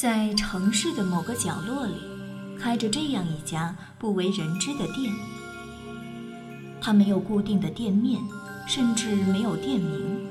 在城市的某个角落里，开着这样一家不为人知的店。它没有固定的店面，甚至没有店名，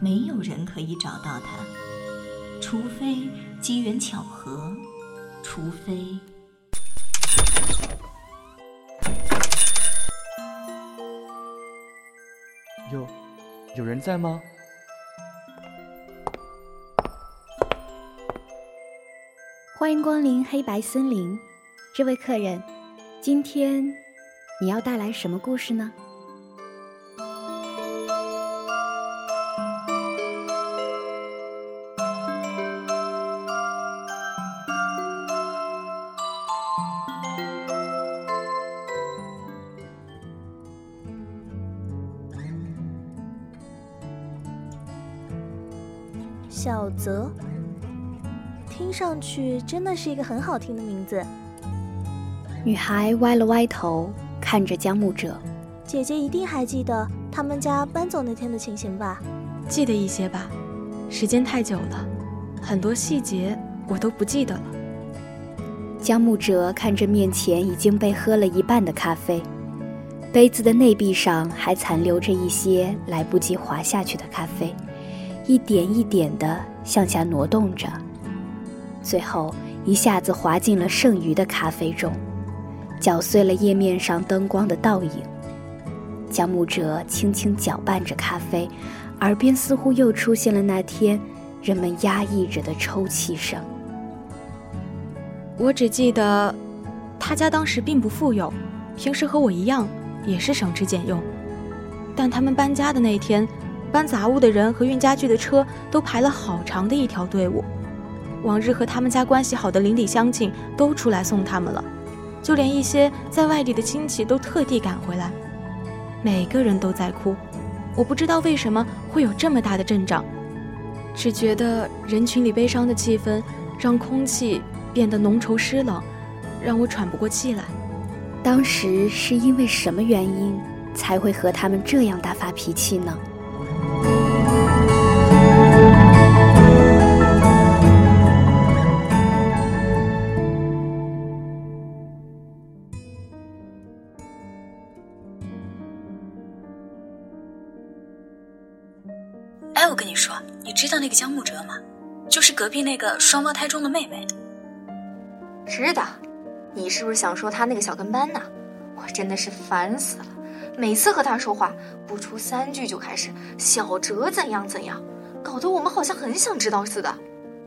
没有人可以找到它，除非机缘巧合，除非……有，有人在吗？欢迎光临黑白森林，这位客人，今天你要带来什么故事呢？上去真的是一个很好听的名字。女孩歪了歪头，看着江木者。姐姐一定还记得他们家搬走那天的情形吧？记得一些吧，时间太久了，很多细节我都不记得了。江木哲看着面前已经被喝了一半的咖啡，杯子的内壁上还残留着一些来不及滑下去的咖啡，一点一点地向下挪动着。最后一下子滑进了剩余的咖啡中，搅碎了页面上灯光的倒影。江木哲轻轻搅拌着咖啡，耳边似乎又出现了那天人们压抑着的抽泣声。我只记得，他家当时并不富有，平时和我一样，也是省吃俭用。但他们搬家的那天，搬杂物的人和运家具的车都排了好长的一条队伍。往日和他们家关系好的邻里乡亲都出来送他们了，就连一些在外地的亲戚都特地赶回来，每个人都在哭。我不知道为什么会有这么大的阵仗，只觉得人群里悲伤的气氛让空气变得浓稠湿冷，让我喘不过气来。当时是因为什么原因才会和他们这样大发脾气呢？那个江木哲吗？就是隔壁那个双胞胎中的妹妹。知道，你是不是想说他那个小跟班呢？我真的是烦死了，每次和他说话不出三句就开始小哲怎样怎样，搞得我们好像很想知道似的。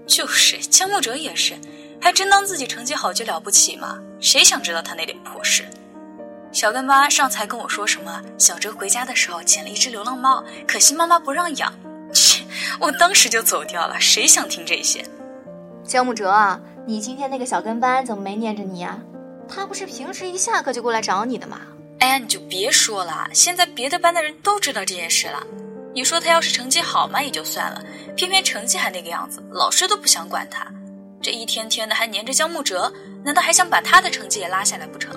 就是江木哲也是，还真当自己成绩好就了不起吗？谁想知道他那点破事？小跟班上次还跟我说什么，小哲回家的时候捡了一只流浪猫，可惜妈妈不让养。切！我当时就走掉了，谁想听这些？江木哲，你今天那个小跟班怎么没念着你啊？他不是平时一下课就过来找你的吗？哎呀，你就别说了，现在别的班的人都知道这件事了。你说他要是成绩好嘛也就算了，偏偏成绩还那个样子，老师都不想管他。这一天天的还黏着江木哲，难道还想把他的成绩也拉下来不成？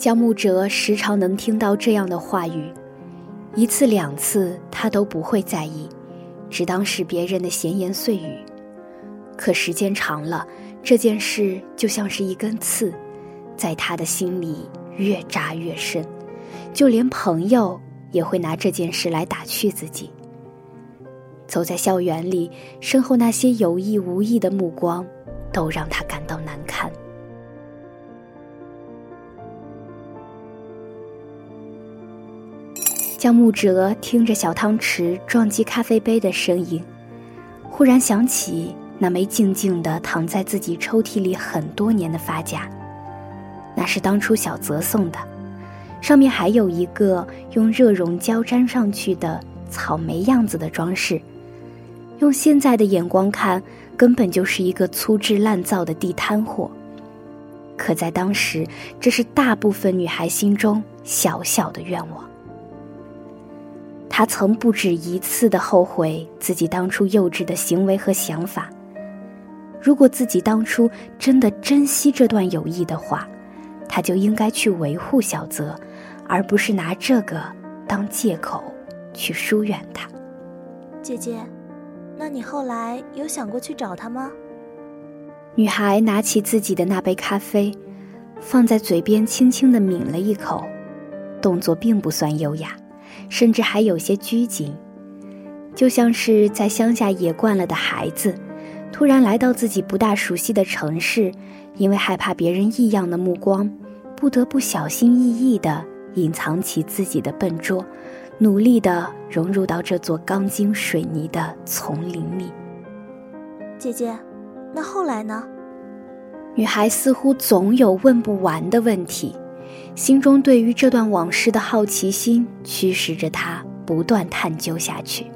江木哲时常能听到这样的话语，一次两次他都不会在意，只当是别人的闲言碎语。可时间长了，这件事就像是一根刺，在他的心里越扎越深，就连朋友也会拿这件事来打趣自己。走在校园里，身后那些有意无意的目光，都让他感到难堪。江木哲听着小汤匙撞击咖啡杯的声音，忽然想起那枚静静的躺在自己抽屉里很多年的发夹，那是当初小泽送的，上面还有一个用热熔胶粘上去的草莓样子的装饰，用现在的眼光看，根本就是一个粗制滥造的地摊货。可在当时，这是大部分女孩心中小小的愿望。他曾不止一次的后悔自己当初幼稚的行为和想法。如果自己当初真的珍惜这段友谊的话，他就应该去维护小泽，而不是拿这个当借口去疏远他。姐姐，那你后来有想过去找他吗？女孩拿起自己的那杯咖啡，放在嘴边，轻轻的抿了一口，动作并不算优雅，甚至还有些拘谨，就像是在乡下野惯了的孩子，突然来到自己不大熟悉的城市，因为害怕别人异样的目光，不得不小心翼翼地隐藏起自己的笨拙，努力地融入到这座钢筋水泥的丛林里。姐姐。那后来呢？女孩似乎总有问不完的问题，心中对于这段往事的好奇心驱使着他不断探究下去。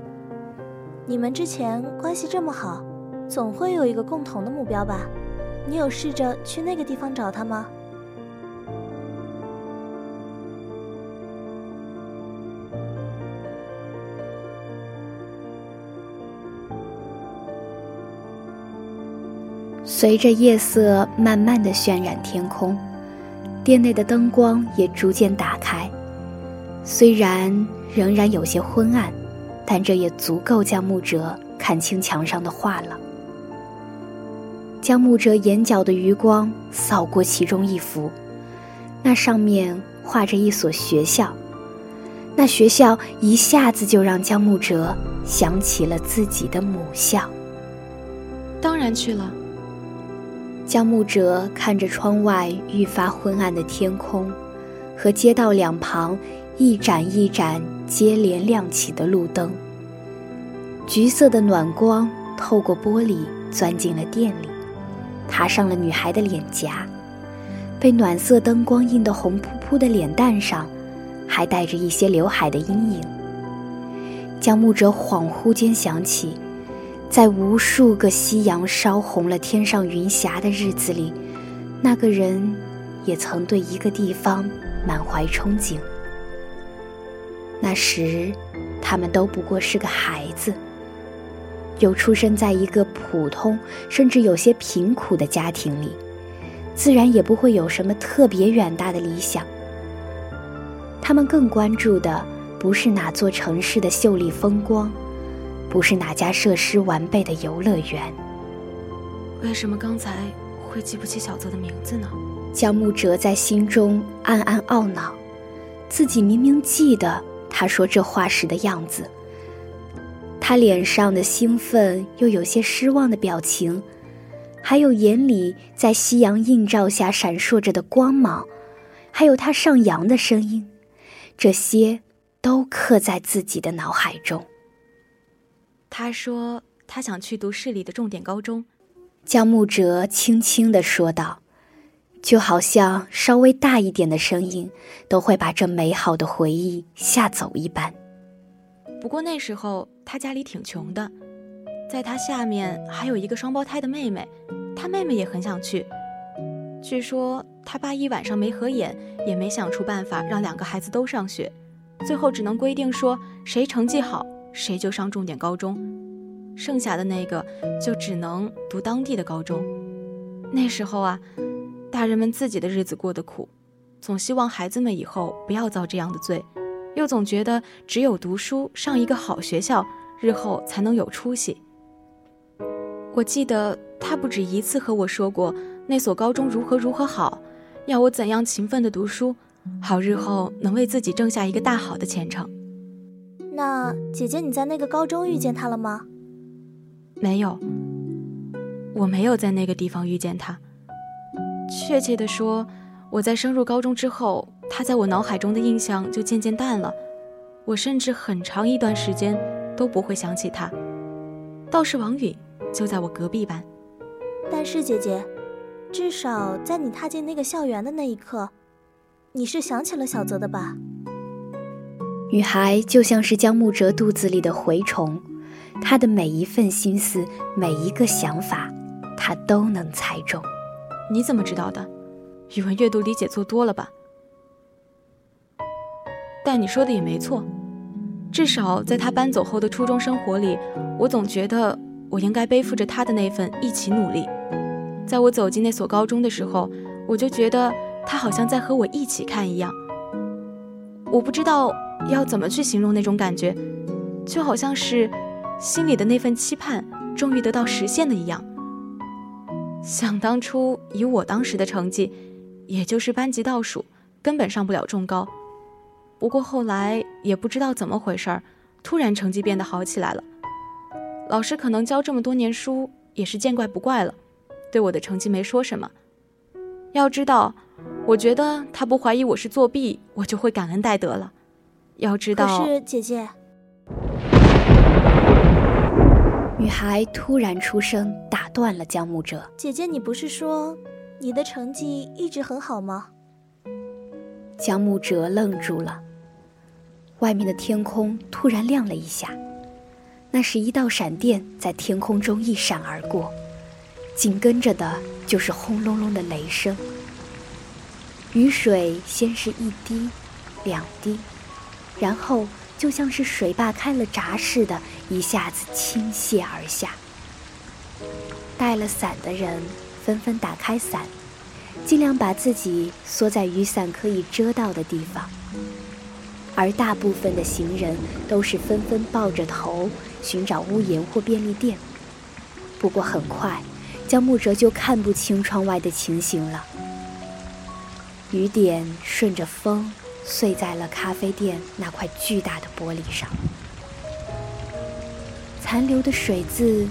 你们之前关系这么好，总会有一个共同的目标吧？你有试着去那个地方找他吗？随着夜色慢慢的渲染天空，店内的灯光也逐渐打开。虽然仍然有些昏暗，但这也足够将木哲看清墙上的画了。江木哲眼角的余光扫过其中一幅，那上面画着一所学校，那学校一下子就让江木哲想起了自己的母校。当然去了。江木哲看着窗外愈发昏暗的天空，和街道两旁一盏一盏接连亮起的路灯。橘色的暖光透过玻璃钻进了店里，爬上了女孩的脸颊，被暖色灯光映得红扑扑的脸蛋上，还带着一些刘海的阴影。江木哲恍惚间想起。在无数个夕阳烧红了天上云霞的日子里，那个人也曾对一个地方满怀憧憬。那时，他们都不过是个孩子，又出生在一个普通甚至有些贫苦的家庭里，自然也不会有什么特别远大的理想。他们更关注的不是哪座城市的秀丽风光。不是哪家设施完备的游乐园。为什么刚才会记不起小泽的名字呢？江木哲在心中暗暗懊恼，自己明明记得他说这话时的样子。他脸上的兴奋又有些失望的表情，还有眼里在夕阳映照下闪烁着的光芒，还有他上扬的声音，这些都刻在自己的脑海中。他说：“他想去读市里的重点高中。”江木哲轻轻地说道，就好像稍微大一点的声音都会把这美好的回忆吓走一般。不过那时候他家里挺穷的，在他下面还有一个双胞胎的妹妹，他妹妹也很想去。据说他爸一晚上没合眼，也没想出办法让两个孩子都上学，最后只能规定说谁成绩好。谁就上重点高中，剩下的那个就只能读当地的高中。那时候啊，大人们自己的日子过得苦，总希望孩子们以后不要遭这样的罪，又总觉得只有读书上一个好学校，日后才能有出息。我记得他不止一次和我说过那所高中如何如何好，要我怎样勤奋的读书，好日后能为自己挣下一个大好的前程。那姐姐，你在那个高中遇见他了吗？没有，我没有在那个地方遇见他。确切的说，我在升入高中之后，他在我脑海中的印象就渐渐淡了。我甚至很长一段时间都不会想起他。倒是王允，就在我隔壁班。但是姐姐，至少在你踏进那个校园的那一刻，你是想起了小泽的吧？女孩就像是江木哲肚子里的蛔虫，她的每一份心思，每一个想法，他都能猜中。你怎么知道的？语文阅读理解做多了吧？但你说的也没错，至少在他搬走后的初中生活里，我总觉得我应该背负着他的那份一起努力。在我走进那所高中的时候，我就觉得他好像在和我一起看一样。我不知道。要怎么去形容那种感觉，就好像是心里的那份期盼终于得到实现了一样。想当初以我当时的成绩，也就是班级倒数，根本上不了中高。不过后来也不知道怎么回事儿，突然成绩变得好起来了。老师可能教这么多年书，也是见怪不怪了，对我的成绩没说什么。要知道。我觉得他不怀疑我是作弊，我就会感恩戴德了。要知道，可是姐姐，女孩突然出声打断了江木哲。姐姐，你不是说你的成绩一直很好吗？江木哲愣住了。外面的天空突然亮了一下，那是一道闪电在天空中一闪而过，紧跟着的就是轰隆隆的雷声。雨水先是一滴，两滴，然后就像是水坝开了闸似的，一下子倾泻而下。带了伞的人纷纷打开伞，尽量把自己缩在雨伞可以遮到的地方。而大部分的行人都是纷纷抱着头寻找屋檐或便利店。不过很快，江木哲就看不清窗外的情形了。雨点顺着风碎在了咖啡店那块巨大的玻璃上，残留的水渍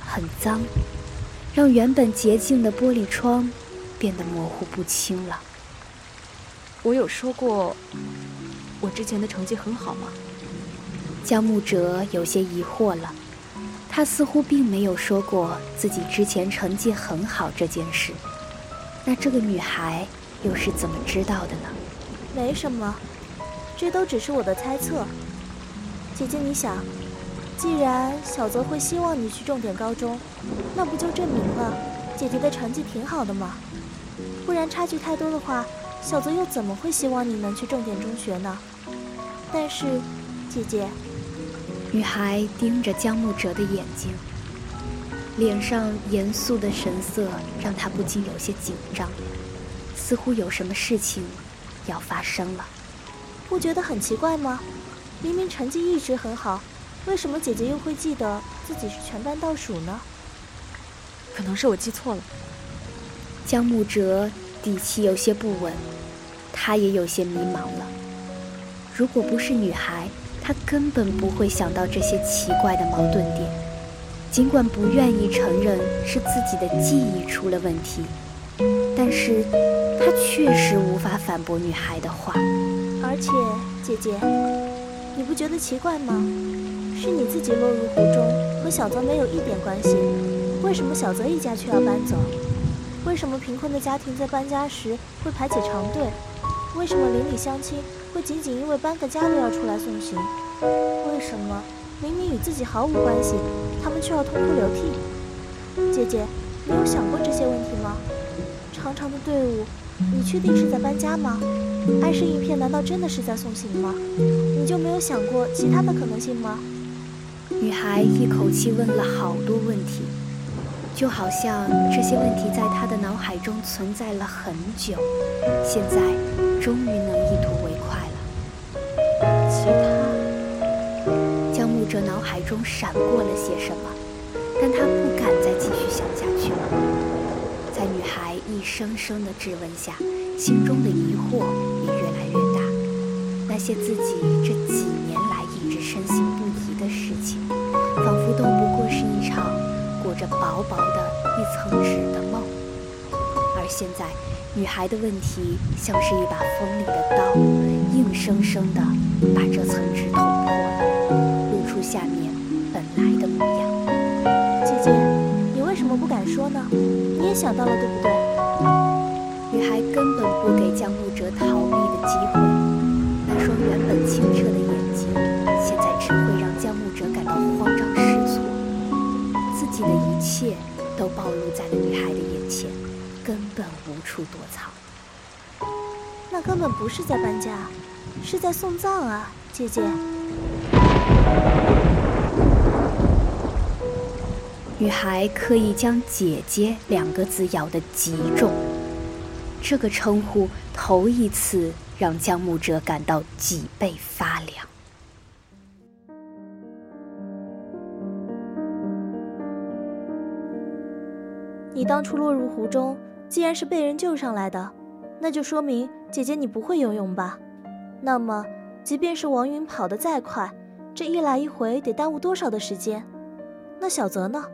很脏，让原本洁净的玻璃窗变得模糊不清了。我有说过我之前的成绩很好吗？江木哲有些疑惑了，他似乎并没有说过自己之前成绩很好这件事。那这个女孩？又是怎么知道的呢？没什么，这都只是我的猜测。姐姐，你想，既然小泽会希望你去重点高中，那不就证明了姐姐的成绩挺好的吗？不然差距太多的话，小泽又怎么会希望你能去重点中学呢？但是，姐姐，女孩盯着江木哲的眼睛，脸上严肃的神色让他不禁有些紧张。似乎有什么事情要发生了，不觉得很奇怪吗？明明成绩一直很好，为什么姐姐又会记得自己是全班倒数呢？可能是我记错了。江木哲底气有些不稳，他也有些迷茫了。如果不是女孩，他根本不会想到这些奇怪的矛盾点。尽管不愿意承认是自己的记忆出了问题，但是。他确实无法反驳女孩的话，而且姐姐，你不觉得奇怪吗？是你自己落入湖中，和小泽没有一点关系。为什么小泽一家却要搬走？为什么贫困的家庭在搬家时会排起长队？为什么邻里乡亲会仅仅因为搬个家都要出来送行？为什么明明与自己毫无关系，他们却要痛哭流涕？姐姐，你有想过这些问题吗？长长的队伍。你确定是在搬家吗？爱是一片难道真的是在送行吗？你就没有想过其他的可能性吗？女孩一口气问了好多问题，就好像这些问题在她的脑海中存在了很久，现在终于能一吐为快了。其他，江木哲脑海中闪过了些什么，但他不敢再继续想下去了。在女孩一声声的质问下，心中的疑惑也越来越大。那些自己这几年来一直深信不疑的事情，仿佛都不过是一场裹着薄薄的一层纸的梦。而现在，女孩的问题像是一把锋利的刀，硬生生的把这层纸捅破了，露出下面么不敢说呢？你也想到了，对不对？女孩根本不给江木哲逃避的机会，那双原本清澈的眼睛，现在只会让江木哲感到慌张失措。自己的一切都暴露在了女孩的眼前，根本无处躲藏。那根本不是在搬家，是在送葬啊，姐姐。女孩刻意将“姐姐”两个字咬得极重，这个称呼头一次让江木哲感到脊背发凉。你当初落入湖中，既然是被人救上来的，那就说明姐姐你不会游泳吧？那么，即便是王云跑得再快，这一来一回得耽误多少的时间？那小泽呢？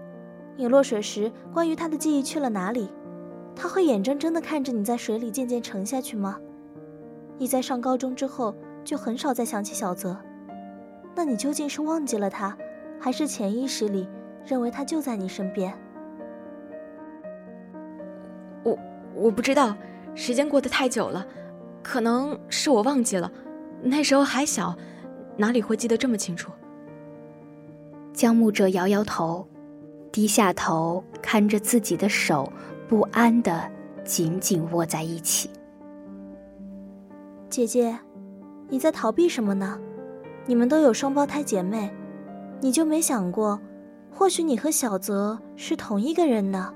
你落水时，关于他的记忆去了哪里？他会眼睁睁地看着你在水里渐渐沉下去吗？你在上高中之后就很少再想起小泽，那你究竟是忘记了他，还是潜意识里认为他就在你身边？我我不知道，时间过得太久了，可能是我忘记了，那时候还小，哪里会记得这么清楚？江木哲摇摇头，低下头看着自己的手，不安的紧紧握在一起。姐姐，你在逃避什么呢？你们都有双胞胎姐妹，你就没想过，或许你和小泽是同一个人呢？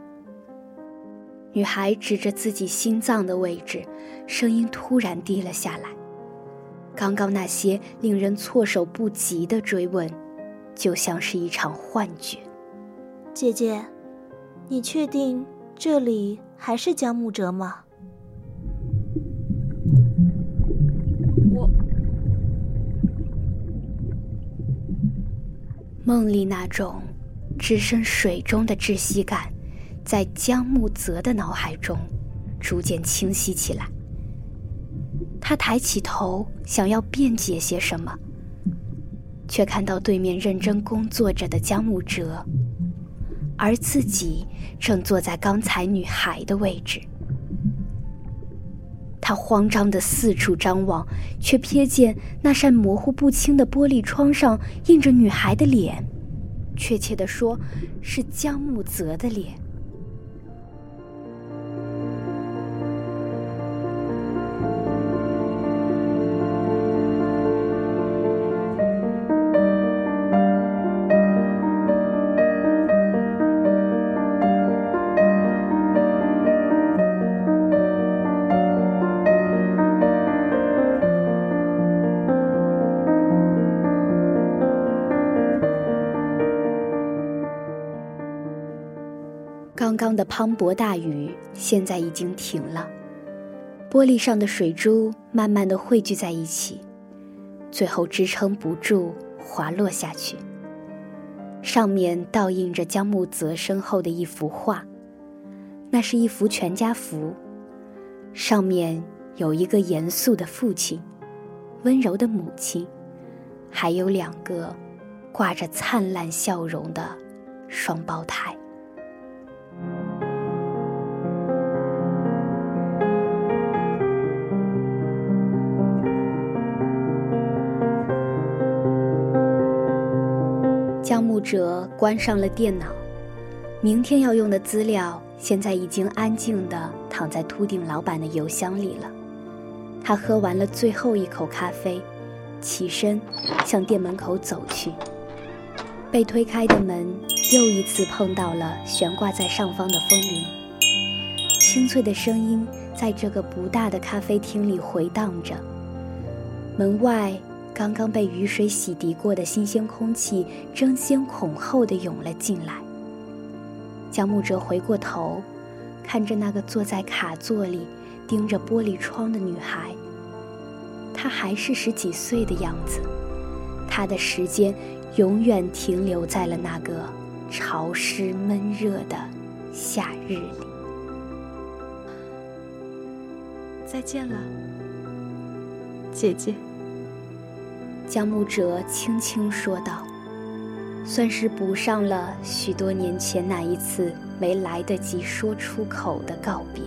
女孩指着自己心脏的位置，声音突然低了下来。刚刚那些令人措手不及的追问，就像是一场幻觉。姐姐，你确定这里还是江木哲吗？我梦里那种置身水中的窒息感。在江木泽的脑海中逐渐清晰起来。他抬起头，想要辩解些什么，却看到对面认真工作着的江木哲，而自己正坐在刚才女孩的位置。他慌张的四处张望，却瞥见那扇模糊不清的玻璃窗上印着女孩的脸，确切的说，是江木泽的脸。的磅礴大雨现在已经停了，玻璃上的水珠慢慢的汇聚在一起，最后支撑不住滑落下去。上面倒映着江木泽身后的一幅画，那是一幅全家福，上面有一个严肃的父亲，温柔的母亲，还有两个挂着灿烂笑容的双胞胎。江木哲关上了电脑，明天要用的资料现在已经安静地躺在秃顶老板的邮箱里了。他喝完了最后一口咖啡，起身向店门口走去。被推开的门又一次碰到了悬挂在上方的风铃，清脆的声音在这个不大的咖啡厅里回荡着。门外。刚刚被雨水洗涤过的新鲜空气争先恐后地涌了进来。江木哲回过头，看着那个坐在卡座里盯着玻璃窗的女孩。她还是十几岁的样子，她的时间永远停留在了那个潮湿闷热的夏日里。再见了，姐姐。江木哲轻轻说道：“算是补上了许多年前那一次没来得及说出口的告别。”